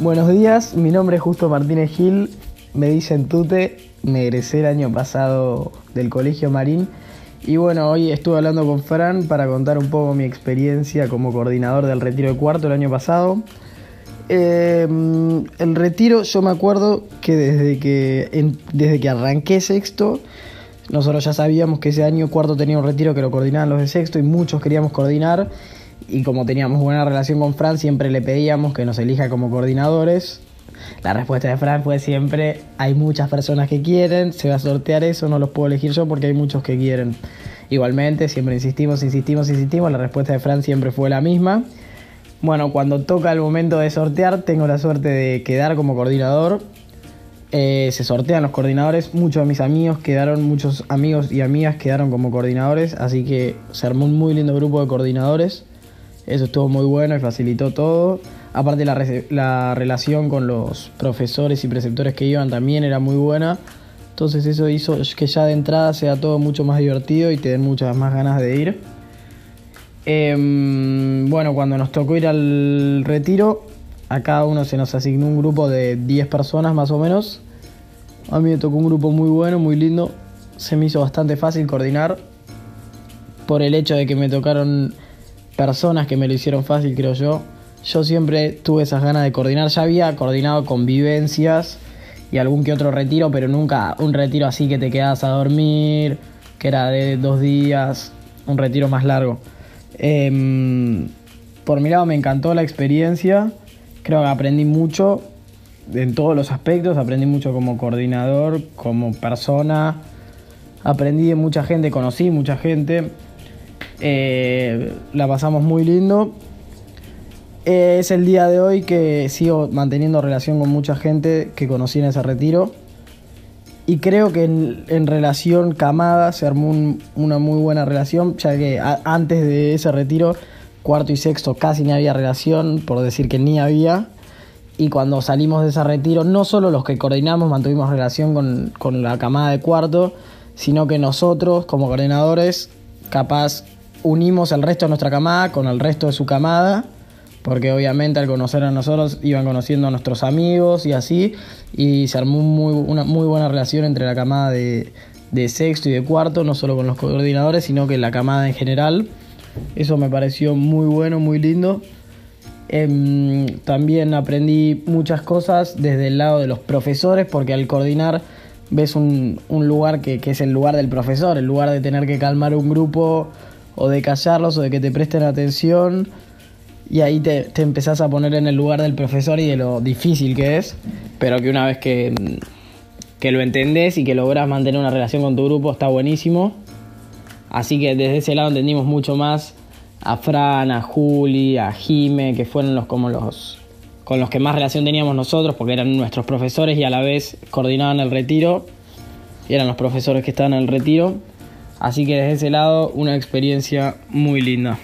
Buenos días, mi nombre es Justo Martínez Gil, me dicen Tute, me egresé el año pasado del Colegio Marín. Y bueno, hoy estuve hablando con Fran para contar un poco mi experiencia como coordinador del retiro de cuarto el año pasado. Em, el retiro, yo me acuerdo que desde que, desde que arranqué sexto, nosotros ya sabíamos que ese año cuarto tenía un retiro que lo coordinaban los de sexto y muchos queríamos coordinar y como teníamos buena relación con Fran, siempre le pedíamos que nos elija como coordinadores. La respuesta de Fran fue siempre, hay muchas personas que quieren, se va a sortear eso, no los puedo elegir yo porque hay muchos que quieren. Igualmente, siempre insistimos, insistimos, insistimos, la respuesta de Fran siempre fue la misma. Bueno, cuando toca el momento de sortear, tengo la suerte de quedar como coordinador. Eh, se sortean los coordinadores, muchos de mis amigos quedaron, muchos amigos y amigas quedaron como coordinadores, así que se armó un muy lindo grupo de coordinadores. Eso estuvo muy bueno y facilitó todo. Aparte la, la relación con los profesores y preceptores que iban también era muy buena. Entonces eso hizo que ya de entrada sea todo mucho más divertido y te den muchas más ganas de ir. Em, bueno, cuando nos tocó ir al retiro, a cada uno se nos asignó un grupo de 10 personas más o menos. A mí me tocó un grupo muy bueno, muy lindo. Se me hizo bastante fácil coordinar por el hecho de que me tocaron personas que me lo hicieron fácil, creo yo. Yo siempre tuve esas ganas de coordinar. Ya había coordinado convivencias y algún que otro retiro, pero nunca un retiro así que te quedas a dormir, que era de dos días, un retiro más largo. Em, por mi lado me encantó la experiencia. Creo que aprendí mucho en todos los aspectos. Aprendí mucho como coordinador, como persona. Aprendí de mucha gente, conocí mucha gente. Eh, la pasamos muy lindo. Eh, es el día de hoy que sigo manteniendo relación con mucha gente que conocí en ese retiro. Y creo que en, relación camada se armó una muy buena relación, ya que antes de ese retiro, cuarto y sexto casi ni había relación, por decir que ni había. Y cuando salimos de ese retiro, no solo los que coordinamos mantuvimos relación con, con la camada de cuarto, sino que nosotros como coordinadores capaz unimos el resto de nuestra camada con el resto de su camada, porque obviamente al conocer a nosotros iban conociendo a nuestros amigos y así, y se armó una muy buena relación entre la camada de, sexto y de cuarto, no solo con los coordinadores, sino que la camada en general. Eso me pareció muy bueno, muy lindo. Em, también aprendí muchas cosas desde el lado de los profesores, porque al coordinar ves un, lugar que, que, es el lugar del profesor, el lugar de tener que calmar un grupo o de callarlos o de que te presten atención y ahí te, te, empezás a poner en el lugar del profesor y de lo difícil que es, pero que una vez que, que lo entendés y que lográs mantener una relación con tu grupo está buenísimo. Así que desde ese lado entendimos mucho más a Fran, a Juli, a Jime, que fueron los como los con los que más relación teníamos nosotros, porque eran nuestros profesores y a la vez coordinaban el retiro, y eran los profesores que estaban en el retiro. Así que desde ese lado una experiencia muy linda.